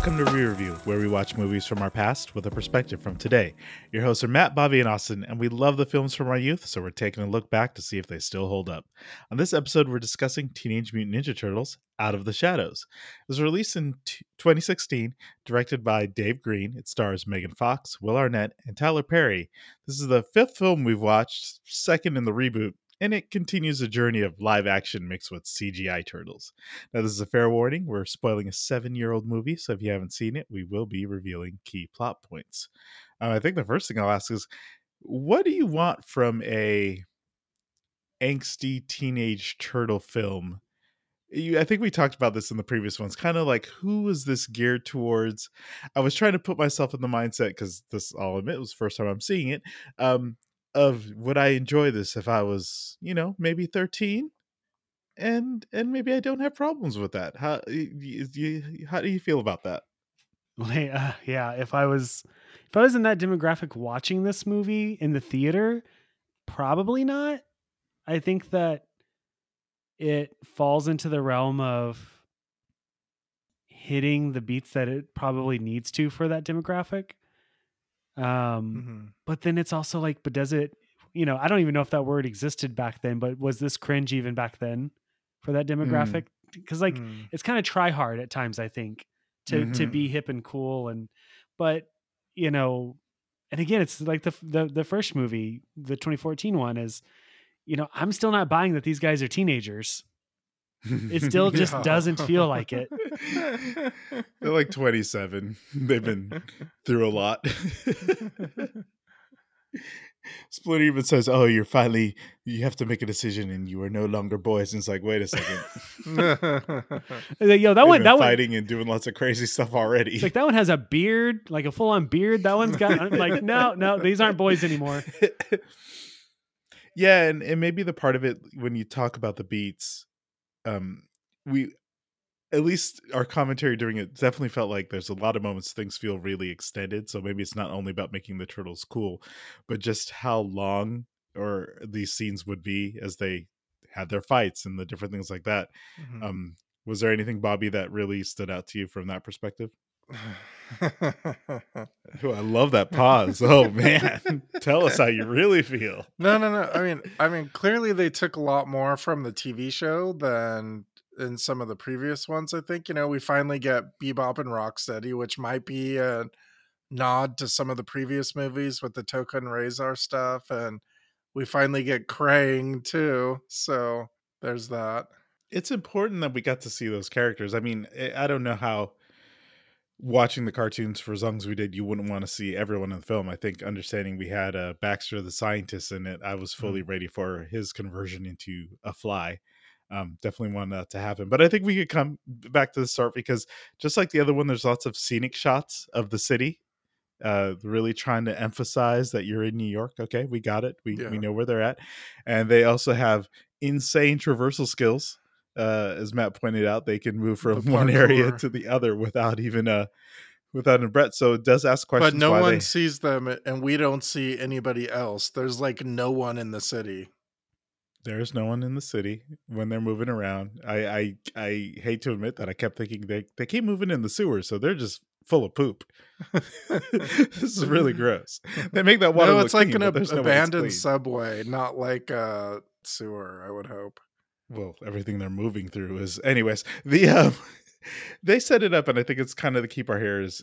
Welcome to Re Review, where we watch movies from our past with a perspective from today. Your hosts are Matt, Bobby, and Austin, and we love the films from our youth, so we're taking a look back to see if they still hold up. On this episode, we're discussing Teenage Mutant Ninja Turtles Out of the Shadows. It was released in t- 2016, directed by Dave Green. It stars Megan Fox, Will Arnett, and Tyler Perry. This is the fifth film we've watched, second in the reboot, and it continues a journey of live action mixed with CGI turtles. Now, this is a fair warning. We're spoiling a seven year old movie, so if you haven't seen it, we will be revealing key plot points. Uh, I think the first thing I'll ask is what do you want from a angsty teenage turtle film? You, I think we talked about this in the previous ones. Kind of like who is this geared towards? I was trying to put myself in the mindset because this, I'll admit, was the first time I'm seeing it. Um, of would I enjoy this if I was, you know, maybe 13? And and maybe I don't have problems with that. How you, how do you feel about that? Like, uh, yeah, if I was if I was in that demographic watching this movie in the theater, probably not. I think that it falls into the realm of hitting the beats that it probably needs to for that demographic. Um, mm-hmm. but then it's also like, but does it, you know, I don't even know if that word existed back then, but was this cringe even back then for that mm. demographic? Because mm. like mm. it's kind of try hard at times, I think, to mm-hmm. to be hip and cool and but you know, and again, it's like the the the first movie, the 2014 one is, you know, I'm still not buying that these guys are teenagers. It still just doesn't feel like it. They're like 27. They've been through a lot. Splinter even says, "Oh, you're finally you have to make a decision, and you are no longer boys." And it's like, wait a second. like, Yo, that one, that fighting one, and doing lots of crazy stuff already. It's like that one has a beard, like a full on beard. That one's got like, no, no, these aren't boys anymore. yeah, and and maybe the part of it when you talk about the beats, um, we at least our commentary during it definitely felt like there's a lot of moments things feel really extended. So maybe it's not only about making the turtles cool, but just how long or these scenes would be as they had their fights and the different things like that. Mm-hmm. Um, was there anything, Bobby, that really stood out to you from that perspective? Ooh, I love that pause. Oh man, tell us how you really feel. No, no, no. I mean, I mean, clearly they took a lot more from the TV show than in some of the previous ones. I think you know we finally get Bebop and Rocksteady, which might be a nod to some of the previous movies with the Tokka and Rahzar stuff, and we finally get Krang too. So there's that. It's important that we got to see those characters. I mean, eh, I don't know how watching the cartoons for as long as we did, you wouldn't want to see everyone in the film. I think understanding we had uh, Baxter the scientist in it, I was fully mm-hmm. ready for his conversion into a fly um, definitely want that to happen. But I think we could come back to the start because just like the other one, there's lots of scenic shots of the city. Uh, really trying to emphasize that you're in New York. Okay, we got it. We yeah. we know where they're at, and they also have insane traversal skills. Uh, as Matt pointed out, they can move from one area to the other without even a without a Brett. So it does ask questions. But no one they... sees them, and we don't see anybody else. There's like no one in the city there's no one in the city when they're moving around. I, I I hate to admit that I kept thinking they they keep moving in the sewers, so they're just full of poop. this is really gross. They make that water. No, it's like clean, an ab- abandoned subway, not like a sewer. I would hope. Well, everything they're moving through is, anyways. The um, they set it up, and I think it's kind of to keep our hairs,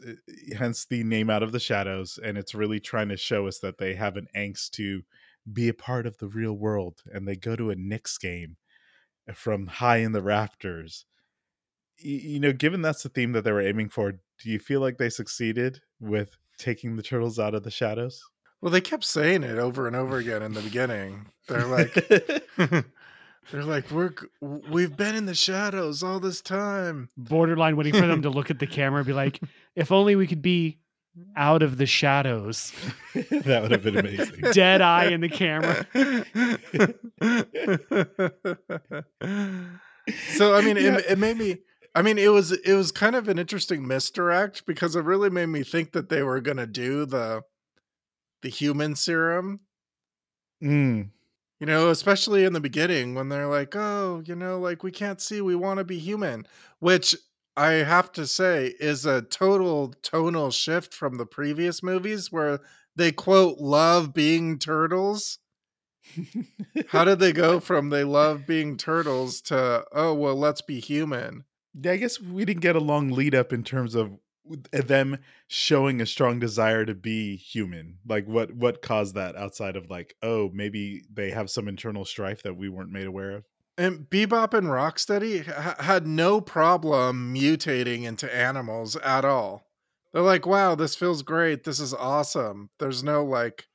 hence the name out of the shadows, and it's really trying to show us that they have an angst to be a part of the real world and they go to a Knicks game from high in the rafters. You know, given that's the theme that they were aiming for, do you feel like they succeeded with taking the turtles out of the shadows? Well, they kept saying it over and over again in the beginning. They're like They're like, we're we've been in the shadows all this time. Borderline waiting for them to look at the camera and be like, if only we could be out of the shadows. that would have been amazing. Dead eye in the camera. so I mean, yeah. it, it made me. I mean, it was it was kind of an interesting misdirect because it really made me think that they were gonna do the the human serum. Mm. You know, especially in the beginning when they're like, "Oh, you know, like we can't see, we want to be human," which I have to say, is a total tonal shift from the previous movies where they quote love being turtles. How did they go from they love being turtles to oh well let's be human? Yeah, I guess we didn't get a long lead up in terms of Eh, them showing a strong desire to be human. Like what what caused that outside of like oh maybe they have some internal strife that we weren't made aware of. And Bebop and Rocksteady ha- had no problem mutating into animals at all. They're like, wow, this feels great. This is awesome. There's no like,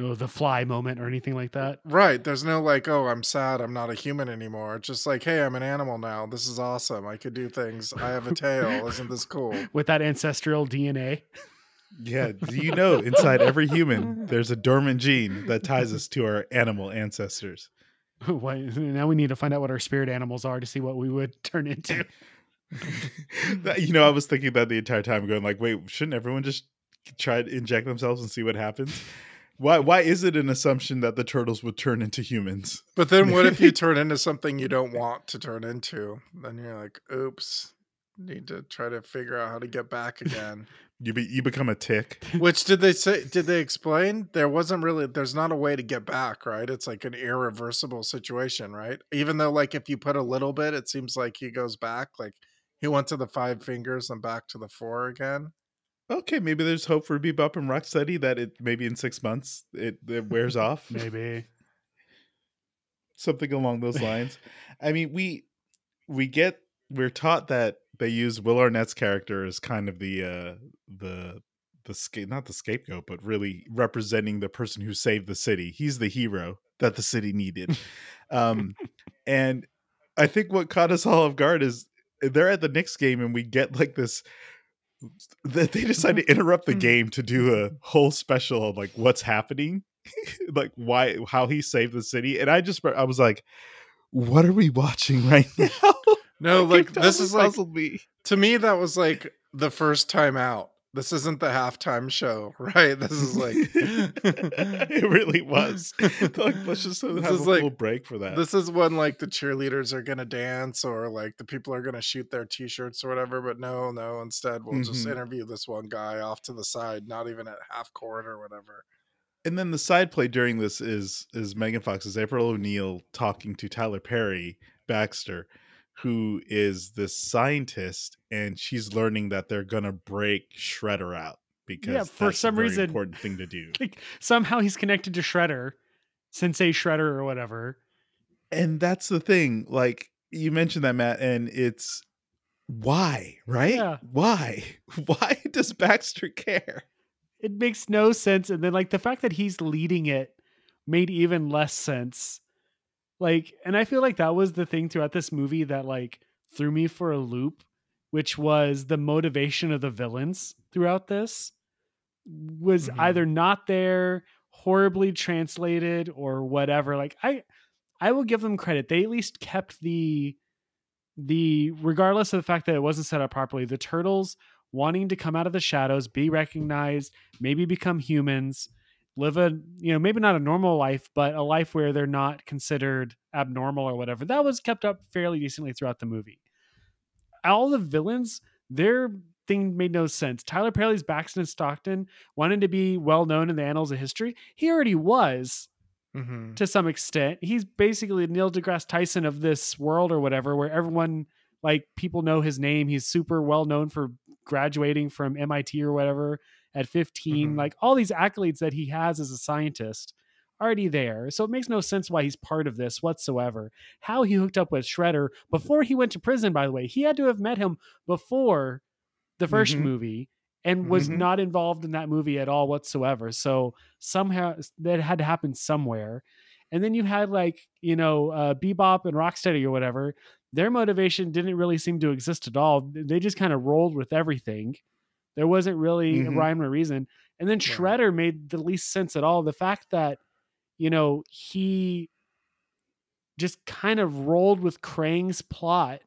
oh, the fly moment or anything like that. Right. There's no like, oh, I'm sad. I'm not a human anymore. It's just like, hey, I'm an animal now. This is awesome. I could do things. I have a tail. Isn't this cool? With that ancestral DNA. Yeah. Do you know inside every human, there's a dormant gene that ties us to our animal ancestors? Why, now we need to find out what our spirit animals are to see what we would turn into. you know, I was thinking that the entire time, going like, wait, shouldn't everyone just try to inject themselves and see what happens? Why why is it an assumption that the turtles would turn into humans? But then what if you turn into something you don't want to turn into? Then you're like, oops, need to try to figure out how to get back again. You be, you become a tick. Which did they say? Did they explain? There wasn't really. There's not a way to get back, right? It's like an irreversible situation, right? Even though, like, if you put a little bit, it seems like he goes back. Like he went to the five fingers and back to the four again. Okay, maybe there's hope for Bebop and Rocksteady that it maybe in six months it, it wears off. maybe something along those lines. I mean, we we get we're taught that they use Will Arnett's character as kind of the uh the the scape not the scapegoat, but really representing the person who saved the city. He's the hero that the city needed. um and I think what caught us all off guard is they're at the Knicks game and we get like this that they decide to mm-hmm. interrupt the mm-hmm. game to do a whole special of like what's happening like why how he saved the city and i just i was like what are we watching right now no, like this is like me. to me that was like the first time out. This isn't the halftime show, right? This is like it really was. like, let's just have this a like, little break for that. This is when like the cheerleaders are gonna dance or like the people are gonna shoot their t-shirts or whatever. But no, no. Instead, we'll mm-hmm. just interview this one guy off to the side, not even at half court or whatever. And then the side play during this is is Megan Fox's April O'Neil talking to Tyler Perry Baxter who is this scientist and she's learning that they're gonna break Shredder out because yeah, for some reason important thing to do. Like somehow he's connected to Shredder, Sensei Shredder or whatever. And that's the thing. Like you mentioned that, Matt, and it's why, right? Yeah. Why? Why does Baxter care? It makes no sense. And then like the fact that he's leading it made even less sense like, and I feel like that was the thing throughout this movie that like threw me for a loop, which was the motivation of the villains throughout this was mm-hmm. either not there, horribly translated, or whatever. Like I I will give them credit. They at least kept the the regardless of the fact that it wasn't set up properly, the turtles wanting to come out of the shadows, be recognized, maybe become humans, live a you know maybe not a normal life but a life where they're not considered abnormal or whatever that was kept up fairly decently throughout the movie. All the villains their thing made no sense. Tyler perry's baxter stockton wanted to be well known in the annals of history. He already was mm-hmm. to some extent. He's basically neil degrasse tyson of this world or whatever where everyone like people know his name. He's super well known for graduating from mit or whatever at 15 mm-hmm. like all these accolades that he has as a scientist already there so it makes no sense why he's part of this whatsoever how he hooked up with shredder before he went to prison by the way he had to have met him before the 1st mm-hmm. movie and was mm-hmm. not involved in that movie at all whatsoever so somehow that had to happen somewhere and then you had like you know uh, bebop and rocksteady or whatever their motivation didn't really seem to exist at all they just kind of rolled with everything there wasn't really mm-hmm. a rhyme or reason. And then Shredder made the least sense at all. The fact that, you know, he just kind of rolled with Krang's plot.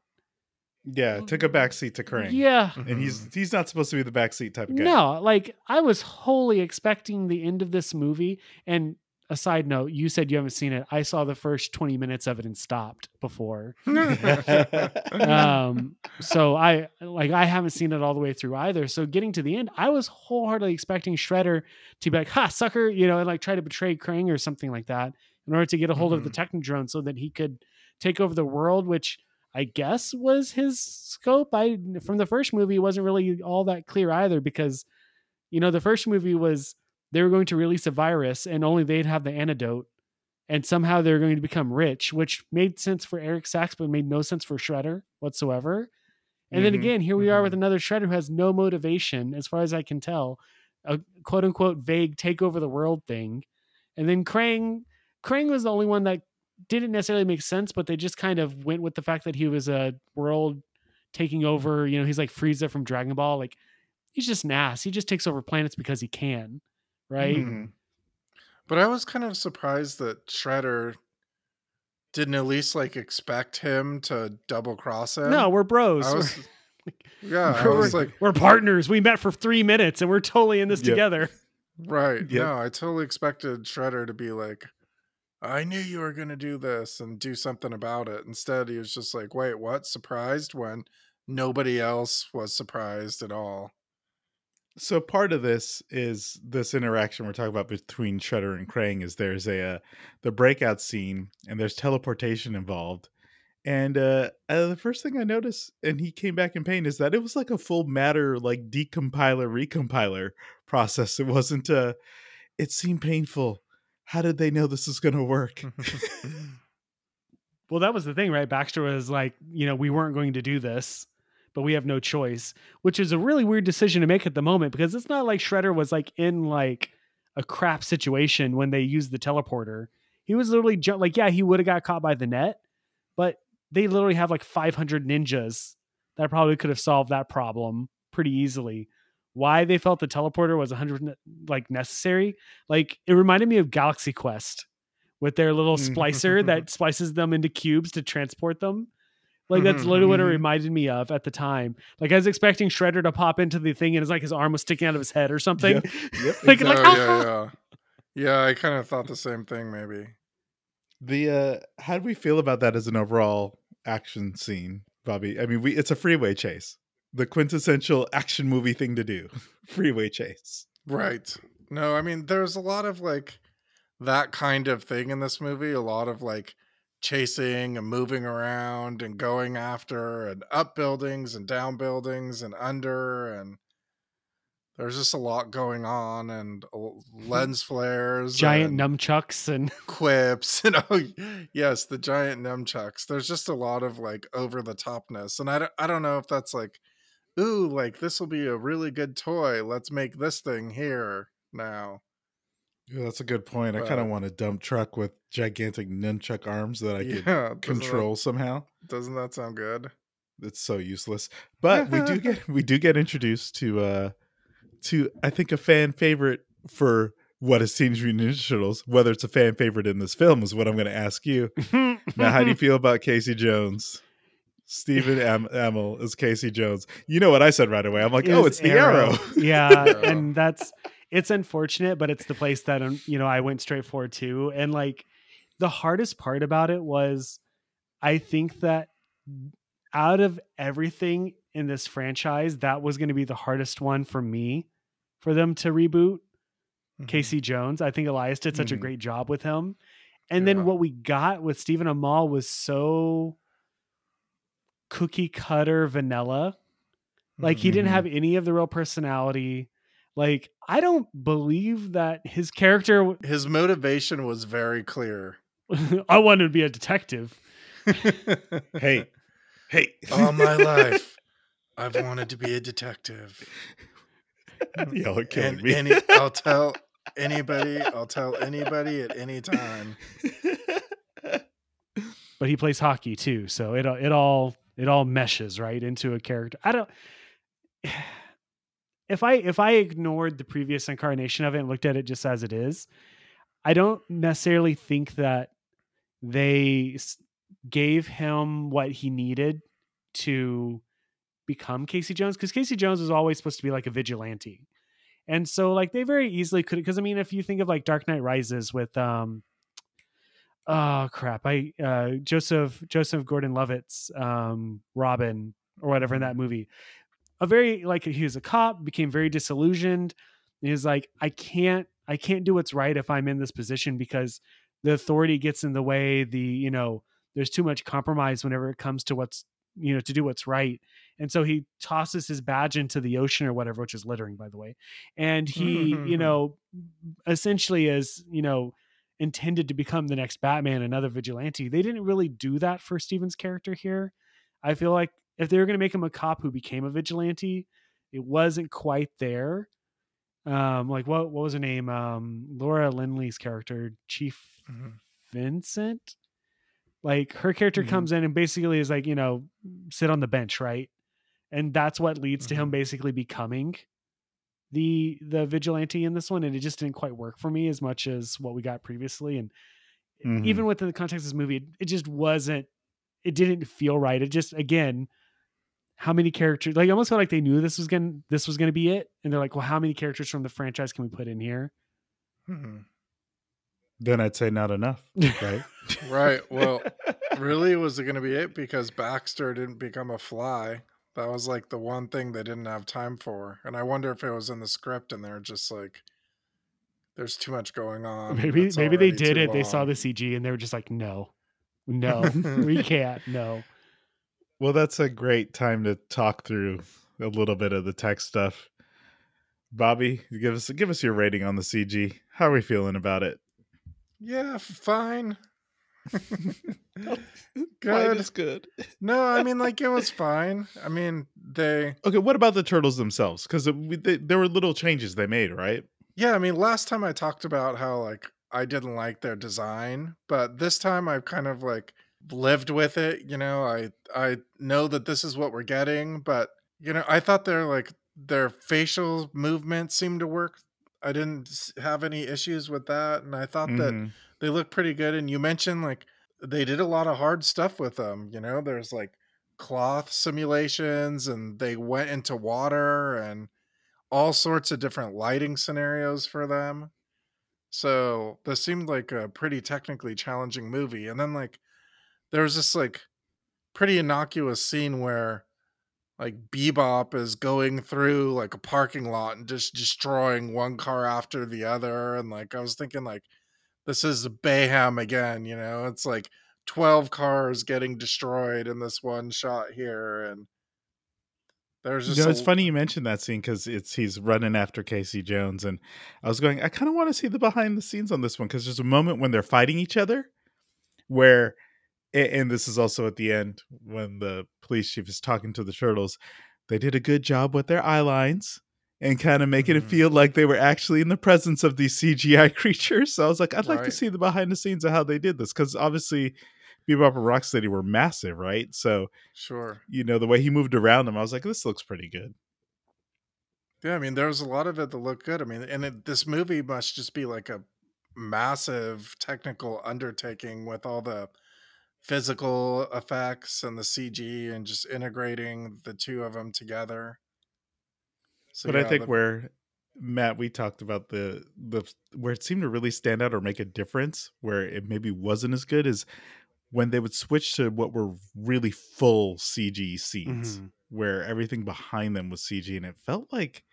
Yeah, took a backseat to Krang. Yeah. And he's mm-hmm. he's not supposed to be the backseat type of guy. No, like I was wholly expecting the end of this movie and a side note, you said you haven't seen it. I saw the first 20 minutes of it and stopped before. um, so I like I haven't seen it all the way through either. So getting to the end, I was wholeheartedly expecting Shredder to be like, ha, sucker, you know, and like try to betray Krang or something like that in order to get a hold mm-hmm. of the mm-hmm. Technodrome so that he could take over the world, which I guess was his scope. I from the first movie it wasn't really all that clear either because you know the first movie was they were going to release a virus and only they'd have the antidote and somehow they're going to become rich which made sense for eric sacks but made no sense for shredder whatsoever and mm-hmm. then again here we mm-hmm. are with mm-hmm. another shredder who has no motivation as far as i can tell a quote unquote vague take over the world thing and then krang krang was the only one that didn't necessarily make sense but they just kind of went with the fact that he was a world taking over you know he's like frieza from dragon ball like he's just nass he just takes over planets because he can right? Mm-hmm. But I was kind of surprised that Shredder didn't at least like expect him to double cross him. No, we're bros. Was, yeah, we're, I was like, we're partners. We met for three minutes and we're totally in this yep. together. Right. Yep. No, I totally expected Shredder to be like, I knew you were going to do this and do something about it. Instead, he was just like, wait, what? Surprised when nobody else was surprised at all. So part of this is this interaction we're talking about between Shredder and Krang is there's a uh, the breakout scene and there's teleportation involved. And uh, uh, the first thing I noticed, and he came back in pain, is that it was like a full matter like decompiler recompiler process. It wasn't. Uh, it seemed painful. How did they know this was going to work? well, that was the thing, right? Baxter was like, you know, we weren't going to do this but we have no choice, which is a really weird decision to make at the moment because it's not like Shredder was like in like a crap situation when they used the teleporter. He was literally ju- like, yeah, he would have got caught by the net, but they literally have like 500 ninjas that probably could have solved that problem pretty easily. Why they felt the teleporter was 100 like necessary, like it reminded me of Galaxy Quest with their little mm. splicer that splices them into cubes to transport them. Like that's literally what it mm-hmm. reminded me of at the time. Like I was expecting Shredder to pop into the thing and it's like his arm was sticking out of his head or something. Yep. yep like, like oh, yeah, yeah. Yeah, I kind of thought the same thing maybe. The uh how do we feel about that as an overall action scene, Bobby? I mean, we it's a freeway chase. The quintessential action movie thing to do. freeway chase. Right. No, I mean there's a lot of like that kind of thing in this movie, a lot of like chasing and moving around and going after and up buildings and down buildings and under and there's just a lot going on and lens flares giant nunchucks and quips and oh yes the giant nunchucks. There's just a lot of like over the topness and I don't, I don't know if that's like ooh like this will be a really good toy. Let's make this thing here now yeah, that's a good point. I kind of want a dump truck with gigantic nunchuck arms that I could control that, somehow. Doesn't that sound good? It's so useless. But we do get we do get introduced to uh to I think a fan favorite for what is Teenage Mutant Ninja Turtles. Whether it's a fan favorite in this film is what I'm going to ask you. now, how do you feel about Casey Jones? Stephen Am- Amell is Casey Jones. You know what I said right away. I'm like, oh, it's the arrow. arrow. Yeah, and that's it's unfortunate, but it's the place that um, you know I went straight for too. And like the hardest part about it was, I think that out of everything in this franchise, that was going to be the hardest one for me for them to reboot. Mm-hmm. Casey Jones, I think Elias did such mm-hmm. a great job with him. And yeah. then what we got with Stephen Amell was so cookie cutter vanilla. Like he didn't mm-hmm. have any of the real personality. Like, I don't believe that his character, his motivation was very clear. I wanted to be a detective. hey, hey, all my life, I've wanted to be a detective. Y'all are killing and, me. Any, I'll tell anybody. I'll tell anybody at any time. But he plays hockey too, so it it all it all meshes right into a character. I don't if I if I ignored the previous incarnation of it and looked at it just as it is, I don't necessarily think that they gave him what he needed to become Casey Jones because Casey Jones was always supposed to be like a vigilante. And so like they very easily could because I mean if you think of like Dark Knight Rises with um oh crap I uh Joseph Joseph Gordon Levitt's um Robin or whatever in that movie a very like he was a cop became very disillusioned. He was like I can't I can't do what's right if I'm in this position because the authority gets in the way the you know there's too much compromise whenever it comes to what's you know to do what's right. And so he tosses his badge into the ocean or whatever which is littering by the way. And he you know essentially is you know intended to become the next batman another vigilante. They didn't really do that for stephen's character here. I feel like if they were going to make him a cop who became a vigilante it wasn't quite there um like what what was her name um laura linney's character chief mm-hmm. vincent like her character mm-hmm. comes in and basically is like, you know, sit on the bench, right? And that's what leads mm-hmm. to him mm-hmm. basically becoming the the vigilante in this one and it just didn't quite work for me as much as what we got previously and mm-hmm. even within the context of this movie it, it just wasn't it didn't feel right it just again how many characters like I almost felt like they knew this was gonna this was gonna be it and they're like well how many characters from the franchise can we put in here mm-hmm. Then I'd say not enough, right? right. Well, really, was it going to be it because Baxter didn't become a fly? That was like the one thing they didn't have time for, and I wonder if it was in the script and they're just like, "There's too much going on." Maybe, maybe they did it. Long. They saw the CG and they were just like, "No, no, we can't. No." Well, that's a great time to talk through a little bit of the tech stuff. Bobby, give us give us your rating on the CG. How are we feeling about it? Yeah, fine. good. Fine is good. no, I mean, like it was fine. I mean, they. Okay, what about the turtles themselves? Because there were little changes they made, right? Yeah, I mean, last time I talked about how like I didn't like their design, but this time I've kind of like lived with it. You know, I I know that this is what we're getting, but you know, I thought their like their facial movement seemed to work I didn't have any issues with that, and I thought mm-hmm. that they look pretty good. And you mentioned like they did a lot of hard stuff with them. You know, there's like cloth simulations, and they went into water and all sorts of different lighting scenarios for them. So this seemed like a pretty technically challenging movie. And then like there was this like pretty innocuous scene where like Bebop is going through like a parking lot and just destroying one car after the other. And like I was thinking like this is Bayhem again, you know, it's like 12 cars getting destroyed in this one shot here. And there's just you know, it's a... funny you mentioned that scene because it's he's running after Casey Jones, and I was going, I kind of want to see the behind the scenes on this one because there's a moment when they're fighting each other where and this is also at the end when the police chief is talking to the turtles they did a good job with their eye lines and kind of making mm-hmm. it feel like they were actually in the presence of these cgi creatures so i was like i'd like right. to see the behind the scenes of how they did this because obviously bebop and rocksteady were massive right so sure you know the way he moved around them i was like this looks pretty good yeah i mean there was a lot of it that looked good i mean and it, this movie must just be like a massive technical undertaking with all the physical effects and the CG and just integrating the two of them together. So, but yeah, I think the... where Matt, we talked about the the where it seemed to really stand out or make a difference, where it maybe wasn't as good as when they would switch to what were really full CG scenes, mm-hmm. where everything behind them was CG, and it felt like,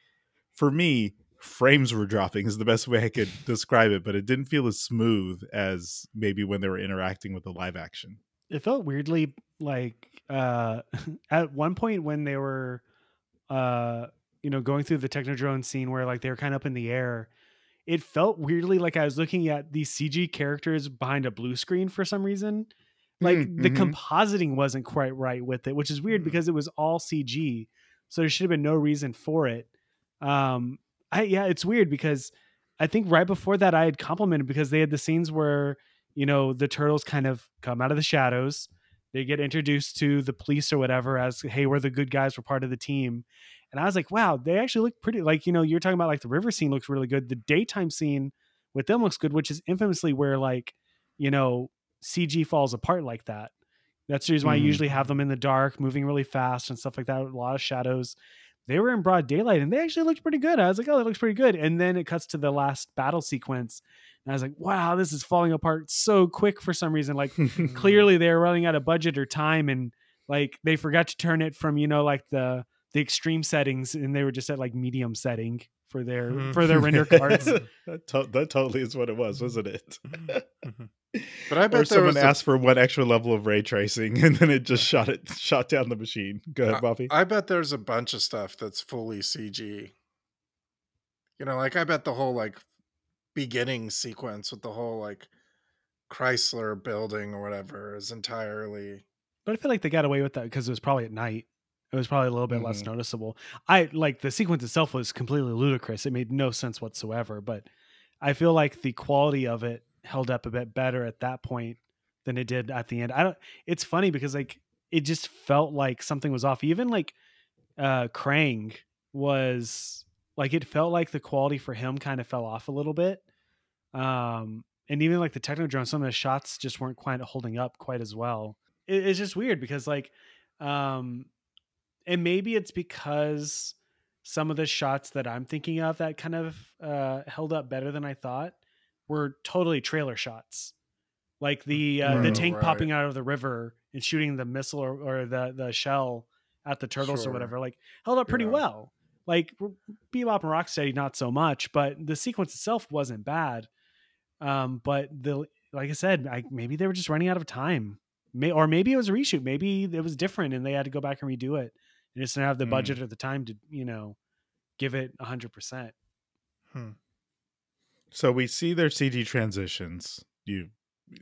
for me, frames were dropping is the best way I could describe it, but it didn't feel as smooth as maybe when they were interacting with the live action. It felt weirdly like uh at one point when they were uh you know going through the technodrome scene where like they were kind of up in the air it felt weirdly like I was looking at these CG characters behind a blue screen for some reason. Like mm-hmm. the compositing wasn't quite right with it, which is weird mm-hmm. because it was all CG. So there should have been no reason for it. Um, I yeah, it's weird because I think right before that I had complimented because they had the scenes where you know the turtles kind of come out of the shadows. They get introduced to the police or whatever as hey, we're the good guys, we're part of the team. And I was like, wow, they actually look pretty. Like you know, you're talking about like the river scene looks really good. The daytime scene with them looks good, which is infamously where like you know CG falls apart like that. That's the reason why mm. I usually have them in the dark, moving really fast and stuff like that. A lot of shadows they were in broad daylight and they actually looked pretty good. I was like, oh, that looks pretty good. And then it cuts to the last battle sequence. And I was like, wow, this is falling apart so quick for some reason. Like clearly they're running out of budget or time and like they forgot to turn it from, you know, like the the extreme settings and they were just at like medium setting for their mm-hmm. for their render cards. that, to- that, totally is what it was, wasn't it? Mm-hmm. But I bet or someone asked a... for one extra level of ray tracing and then it just shot it shot down the machine. Go ahead, Bobby. I, I bet there's a bunch of stuff that's fully CG. You know, like I bet the whole like beginning sequence with the whole like Chrysler building or whatever is entirely. But I feel like they got away with that because it was probably at night. It was probably a little bit mm-hmm. less noticeable. I like the sequence itself was completely ludicrous. It made no sense whatsoever. But I feel like the quality of it held up a bit better at that point than it did at the end. I don't. It's funny because like it just felt like something was off. Even like uh Krang was like it felt like the quality for him kind of fell off a little bit. Um and even like the technodrome, some of the shots just weren't quite holding up quite as well. It, it's just weird because like um and maybe it's because some of the shots that I'm thinking of that kind of uh held up better than I thought were totally trailer shots, like the uh, the tank right. popping out of the river and shooting the missile or, or the the shell at the turtles sure. or whatever. Like held up pretty yeah. well. Like Bebop and Rocksteady, not so much, but the sequence itself wasn't bad. Um, but the like I said, I, maybe they were just running out of time, May, or maybe it was a reshoot. Maybe it was different and they had to go back and redo it, and just didn't have the mm. budget or the time to you know give it a hundred percent. Hmm. So we see their CG transitions. You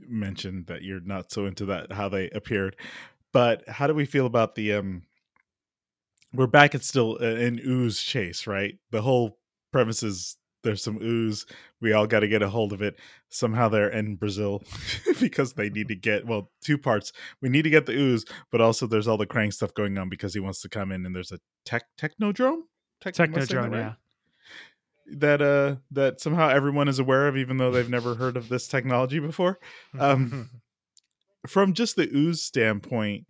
mentioned that you're not so into that how they appeared, but how do we feel about the um? We're back at still an ooze chase, right? The whole premise is there's some ooze. We all got to get a hold of it. Somehow they're in Brazil because they need to get well two parts. We need to get the ooze, but also there's all the Krang stuff going on because he wants to come in and there's a tech technodrome. Tech, technodrome, right? yeah that uh that somehow everyone is aware of even though they've never heard of this technology before um from just the ooze standpoint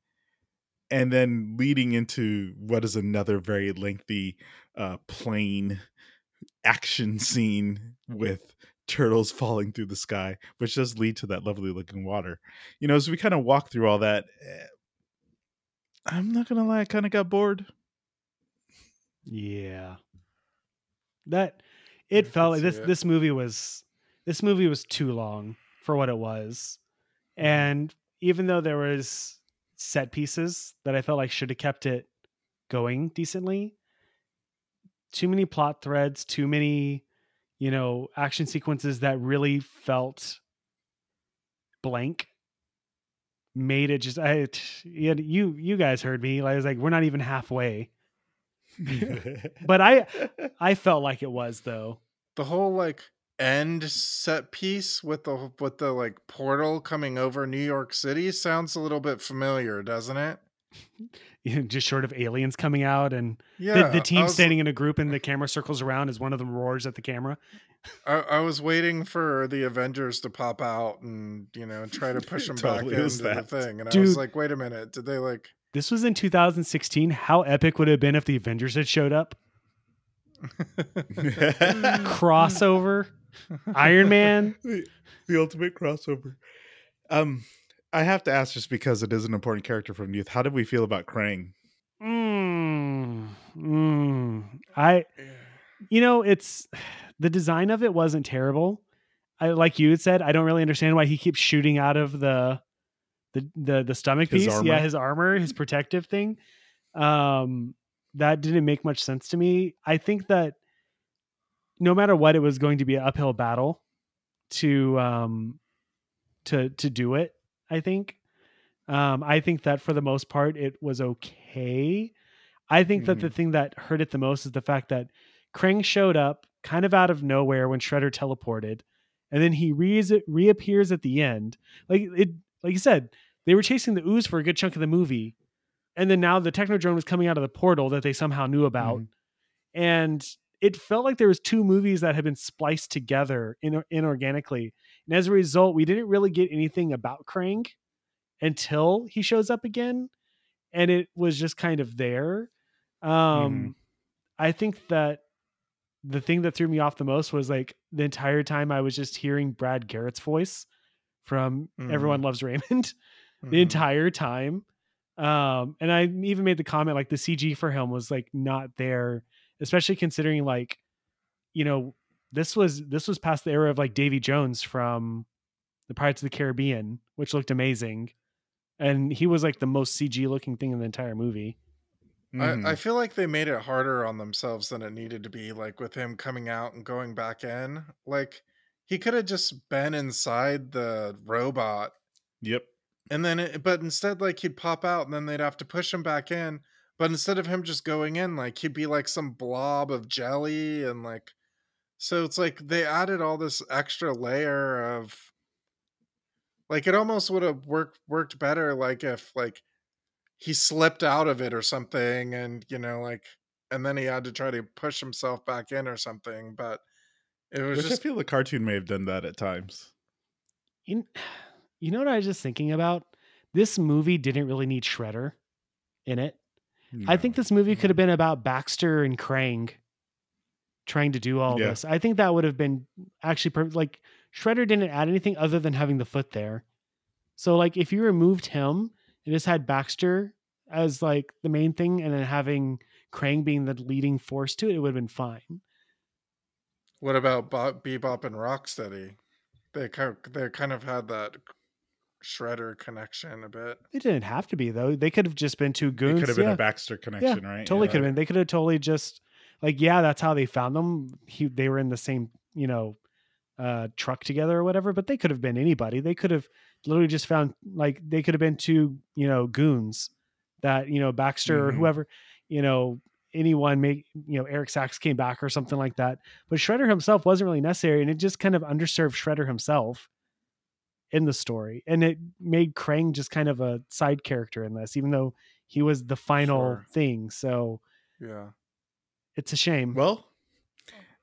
and then leading into what is another very lengthy uh plane action scene with turtles falling through the sky which does lead to that lovely looking water you know as we kind of walk through all that eh, i'm not gonna lie i kind of got bored yeah that it felt like this it. this movie was this movie was too long for what it was. And even though there was set pieces that I felt like should have kept it going decently, too many plot threads, too many, you know, action sequences that really felt blank made it just I you you guys heard me. I was like, we're not even halfway. but I I felt like it was though. The whole like end set piece with the with the like portal coming over New York City sounds a little bit familiar, doesn't it? You know, just short of aliens coming out and yeah, the, the team was, standing in a group and the camera circles around as one of them roars at the camera. I, I, was waiting for the Avengers to pop out and you know try to push them totally back into that. the thing, and Dude, I was like, wait a minute, did they like? This was in 2016. How epic would it have been if the Avengers had showed up? crossover, Iron Man, the, the, ultimate crossover. Um, I have to ask just because it is an important character from youth. How did we feel about Krang? Mm, mm, I, you know, it's the design of it wasn't terrible. I like you had said. I don't really understand why he keeps shooting out of the the the the stomach his piece. Armor. Yeah, his armor, his protective thing. Um, that didn't make much sense to me. I think that no matter what, it was going to be an uphill battle to um to to do it. I think. Um, I think that for the most part, it was okay. I think mm-hmm. that the mm-hmm. thing that hurt it the most is the fact that Krang showed up kind of out of nowhere when Shredder teleported, and then he re- reappears at the end. Like it, like you said, they were chasing the ooze for a good chunk of the movie, and then now the technodrome was coming out of the portal that they somehow knew about, mm. and it felt like there was two movies that had been spliced together in, inorganically, and as a result, we didn't really get anything about Krang until he shows up again, and it was just kind of there. Um, mm. I think that the thing that threw me off the most was like the entire time I was just hearing Brad Garrett's voice from mm-hmm. Everyone Loves Raymond mm-hmm. the entire time. Um, and I even made the comment like the CG for him was like not there, especially considering like, you know, this was this was past the era of like Davy Jones from the Pirates of the Caribbean, which looked amazing. And he was like the most CG looking thing in the entire movie. Mm. I, I, mm-hmm. feel like they made it harder on themselves than it needed to be. Like with him coming out and going back in, like he could have just been inside the robot. Yep. And then, it, but instead, like he'd pop out, and then they'd have to push him back in. But instead of him just going in, like he'd be like some blob of jelly, and like, so it's like they added all this extra layer of, like it almost would have worked worked better, like if like he slipped out of it or something and you know like and then he had to try to push himself back in or something but it was Which just I feel the cartoon may have done that at times. You, you know what I was just thinking about? This movie didn't really need Shredder in it. No. I hmm. think this movie could have hmm. been about Baxter and Krang trying to do all yeah. this. I think that would have been actually per- like Shredder didn't add anything other than having the foot there. So like if you removed him and just had Baxter as like the main thing and then having Krang being the leading force to it, it would have been fine. What about Bob, Bebop and Rocksteady? They kind of, they kind of had that Shredder connection a bit. It didn't have to be though. They could have just been two goons. It could have been yeah. a Baxter connection, yeah, right? Totally yeah. could have been. They could have totally just like yeah, that's how they found them. He, they were in the same you know uh, truck together or whatever. But they could have been anybody. They could have literally just found like they could have been two you know goons that you know Baxter mm-hmm. or whoever you know anyone make you know Eric Sacks came back or something like that. But Shredder himself wasn't really necessary, and it just kind of underserved Shredder himself in the story, and it made Krang just kind of a side character in this, even though he was the final sure. thing. So yeah, it's a shame. Well,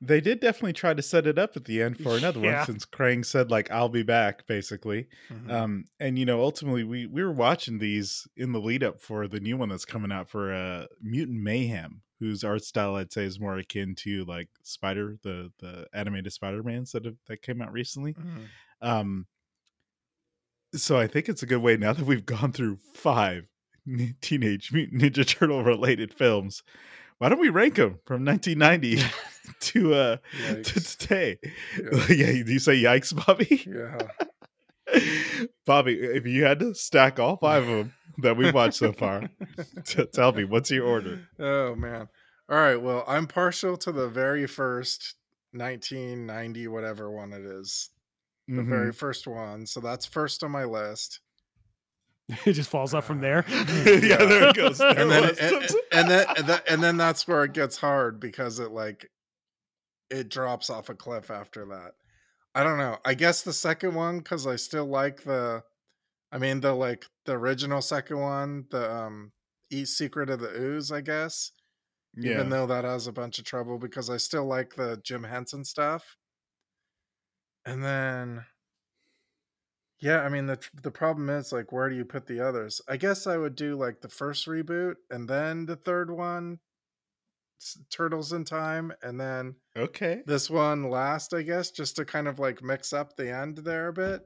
they did definitely try to set it up at the end for another yeah. one since Krang said like I'll be back basically. Mm-hmm. Um and you know ultimately we we were watching these in the lead up for the new one that's coming out for uh Mutant Mayhem whose art style I'd say is more akin to like Spider the the animated Spider-Mans that have, that came out recently. Mm-hmm. Um so I think it's a good way now that we've gone through 5 Teenage Mutant Ninja Turtle related films why don't we rank them from 1990 to uh to today? Yeah. yeah, you say yikes, Bobby? Yeah. Bobby, if you had to stack all five of them that we've watched so far, t- tell me what's your order? Oh man. All right. Well, I'm partial to the very first 1990 whatever one it is. The mm-hmm. very first one. So that's first on my list. it just falls off from there. yeah, there it goes. There and, then, and, and, then and then and then that's where it gets hard because it like it drops off a cliff after that. I don't know. I guess the second one because I still like the. I mean the like the original second one, the um Eat Secret of the Ooze, I guess. Yeah. Even though that has a bunch of trouble because I still like the Jim Henson stuff. And then yeah, I mean the the problem is like where do you put the others? I guess I would do like the first reboot and then the third one Turtles in Time and then okay. This one last, I guess, just to kind of like mix up the end there a bit.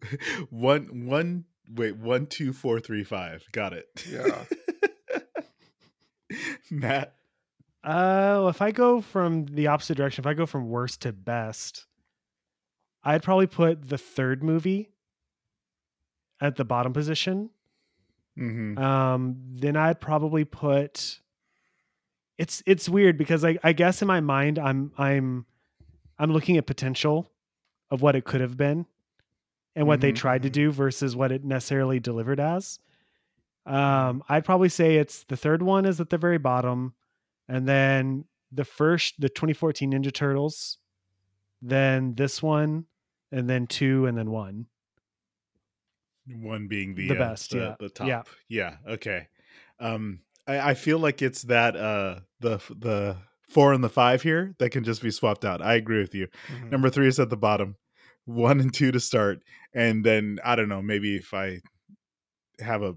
one one wait, one, two, four, three, five. Got it. Yeah. Matt. Uh if I go from the opposite direction, if I go from worst to best, I'd probably put the third movie at the bottom position. Mm-hmm. Um, then I'd probably put. It's it's weird because I I guess in my mind I'm I'm I'm looking at potential of what it could have been and what mm-hmm. they tried to mm-hmm. do versus what it necessarily delivered as. Um, I'd probably say it's the third one is at the very bottom, and then the first, the 2014 Ninja Turtles, then this one, and then two, and then one. One being the the uh, best, the, yeah, the top. Yeah. yeah. Okay. Um, I, I feel like it's that uh the the four and the five here that can just be swapped out. I agree with you. Mm-hmm. Number three is at the bottom, one and two to start, and then I don't know. Maybe if I have a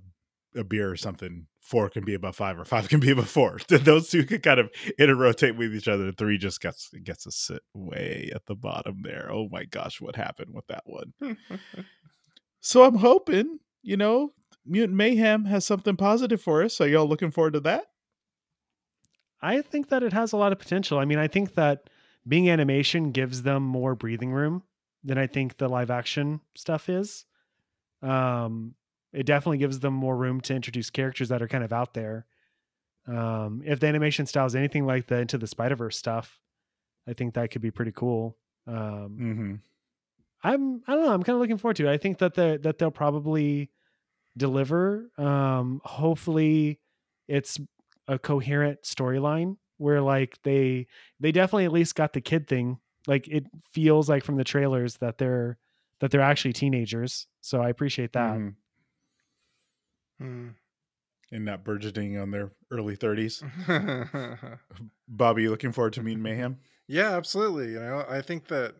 a beer or something, four can be about five or five can be about four. Those two can kind of interrotate with each other. Three just gets gets a sit way at the bottom there. Oh my gosh, what happened with that one? so I'm hoping, you know, Mutant Mayhem has something positive for us. Are y'all looking forward to that? I think that it has a lot of potential. I mean, I think that being animation gives them more breathing room than I think the live action stuff is. Um, it definitely gives them more room to introduce characters that are kind of out there. Um, if the animation style is anything like the Into the Spider Verse stuff, I think that could be pretty cool. Um, mm-hmm. I'm I don't know. I'm kind of looking forward to it. I think that the that they'll probably deliver. Um, hopefully, it's a coherent storyline where like they they definitely at least got the kid thing. Like it feels like from the trailers that they're that they're actually teenagers. So I appreciate that. Mm-hmm. Mm. And not burgeoning on their early 30s. Bobby, you looking forward to meeting Mayhem? Yeah, absolutely. You know, I think that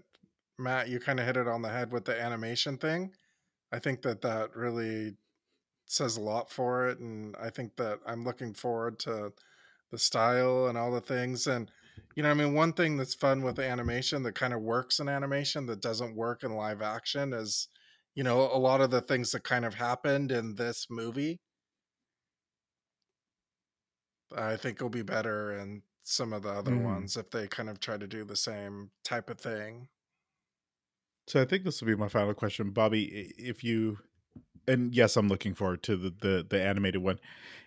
Matt, you kind of hit it on the head with the animation thing. I think that that really says a lot for it, and I think that I'm looking forward to the style and all the things. And you know, I mean, one thing that's fun with animation that kind of works in animation that doesn't work in live action is you know, a lot of the things that kind of happened in this movie, I think will be better in some of the other mm. ones if they kind of try to do the same type of thing. So I think this will be my final question, Bobby. If you, and yes, I'm looking forward to the the, the animated one.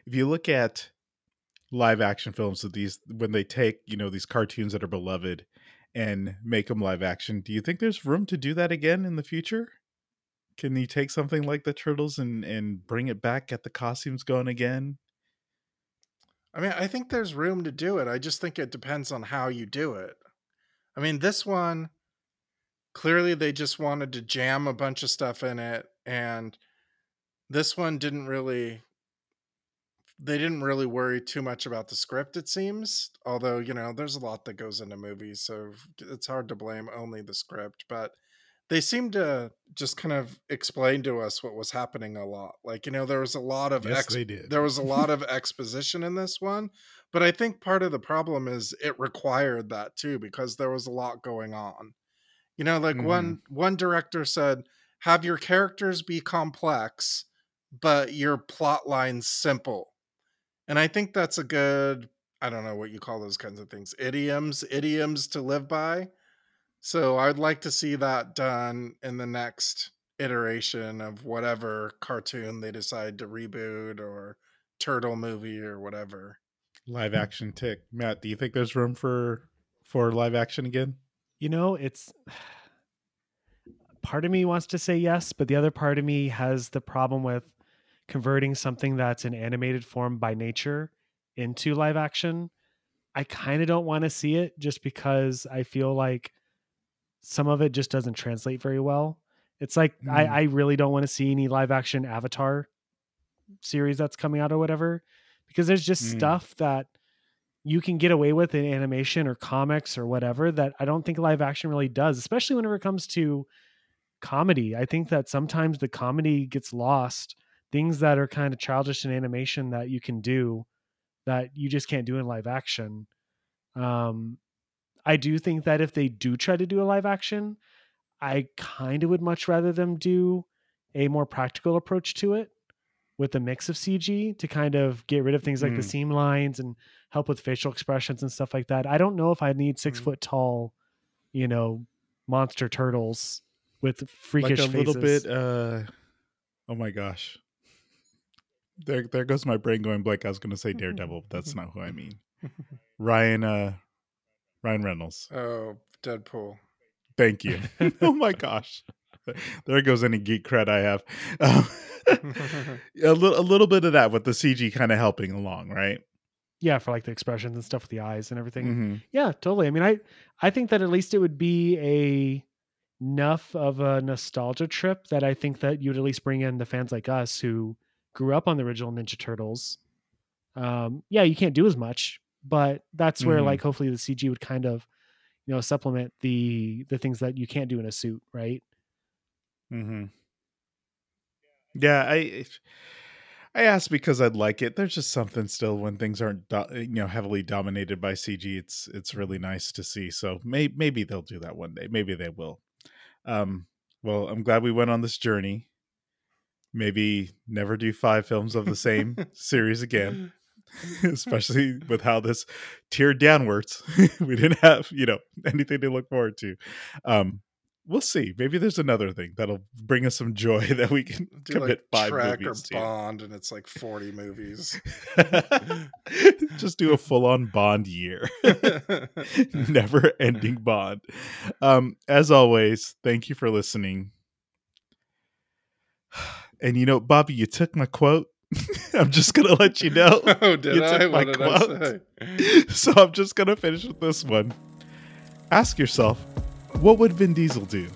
If you look at live action films of these, when they take you know these cartoons that are beloved and make them live action, do you think there's room to do that again in the future? Can you take something like the turtles and and bring it back, get the costumes going again? I mean, I think there's room to do it. I just think it depends on how you do it. I mean, this one clearly they just wanted to jam a bunch of stuff in it and this one didn't really they didn't really worry too much about the script it seems although you know there's a lot that goes into movies so it's hard to blame only the script but they seemed to just kind of explain to us what was happening a lot. Like, you know, there was a lot of yes, ex- they did. there was a lot of exposition in this one, but I think part of the problem is it required that too because there was a lot going on. You know, like mm-hmm. one one director said, "Have your characters be complex, but your plot lines simple." And I think that's a good I don't know what you call those kinds of things. Idioms, idioms to live by so I'd like to see that done in the next iteration of whatever cartoon they decide to reboot or turtle movie or whatever. Live hmm. action tick. Matt, do you think there's room for for live action again? You know, it's part of me wants to say yes, but the other part of me has the problem with converting something that's an animated form by nature into live action. I kind of don't want to see it just because I feel like some of it just doesn't translate very well. It's like mm. I, I really don't want to see any live action Avatar series that's coming out or whatever, because there's just mm. stuff that you can get away with in animation or comics or whatever that I don't think live action really does, especially whenever it comes to comedy. I think that sometimes the comedy gets lost. Things that are kind of childish in animation that you can do that you just can't do in live action. Um, I do think that if they do try to do a live action, I kind of would much rather them do a more practical approach to it with a mix of CG to kind of get rid of things like mm. the seam lines and help with facial expressions and stuff like that. I don't know if I need six mm. foot tall, you know, monster turtles with freakish like a faces. little bit. uh Oh my gosh, there there goes my brain going blank. I was going to say Daredevil, but that's not who I mean. Ryan uh Ryan Reynolds. Oh, Deadpool. Thank you. oh my gosh. There goes any geek cred I have. Um, a, little, a little bit of that with the CG kind of helping along, right? Yeah, for like the expressions and stuff with the eyes and everything. Mm-hmm. Yeah, totally. I mean, I I think that at least it would be a enough of a nostalgia trip that I think that you'd at least bring in the fans like us who grew up on the original Ninja Turtles. Um, yeah, you can't do as much, but that's where mm-hmm. like hopefully the CG would kind of you know supplement the the things that you can't do in a suit, right? Mm-hmm. Yeah, I I asked because I'd like it. There's just something still when things aren't, do- you know, heavily dominated by CG. It's it's really nice to see. So may- maybe they'll do that one day. Maybe they will. Um, well, I'm glad we went on this journey. Maybe never do five films of the same series again, especially with how this tiered downwards. we didn't have, you know, anything to look forward to. Um, we'll see. Maybe there's another thing that'll bring us some joy that we can Do commit like five Trek or to. Bond, and it's like forty movies. Just do a full on Bond year. Never ending Bond. Um, as always, thank you for listening. And you know, Bobby, you took my quote. I'm just gonna let you know. oh, did You I? What did I say? So I'm just gonna finish with this one. Ask yourself, what would Vin Diesel do?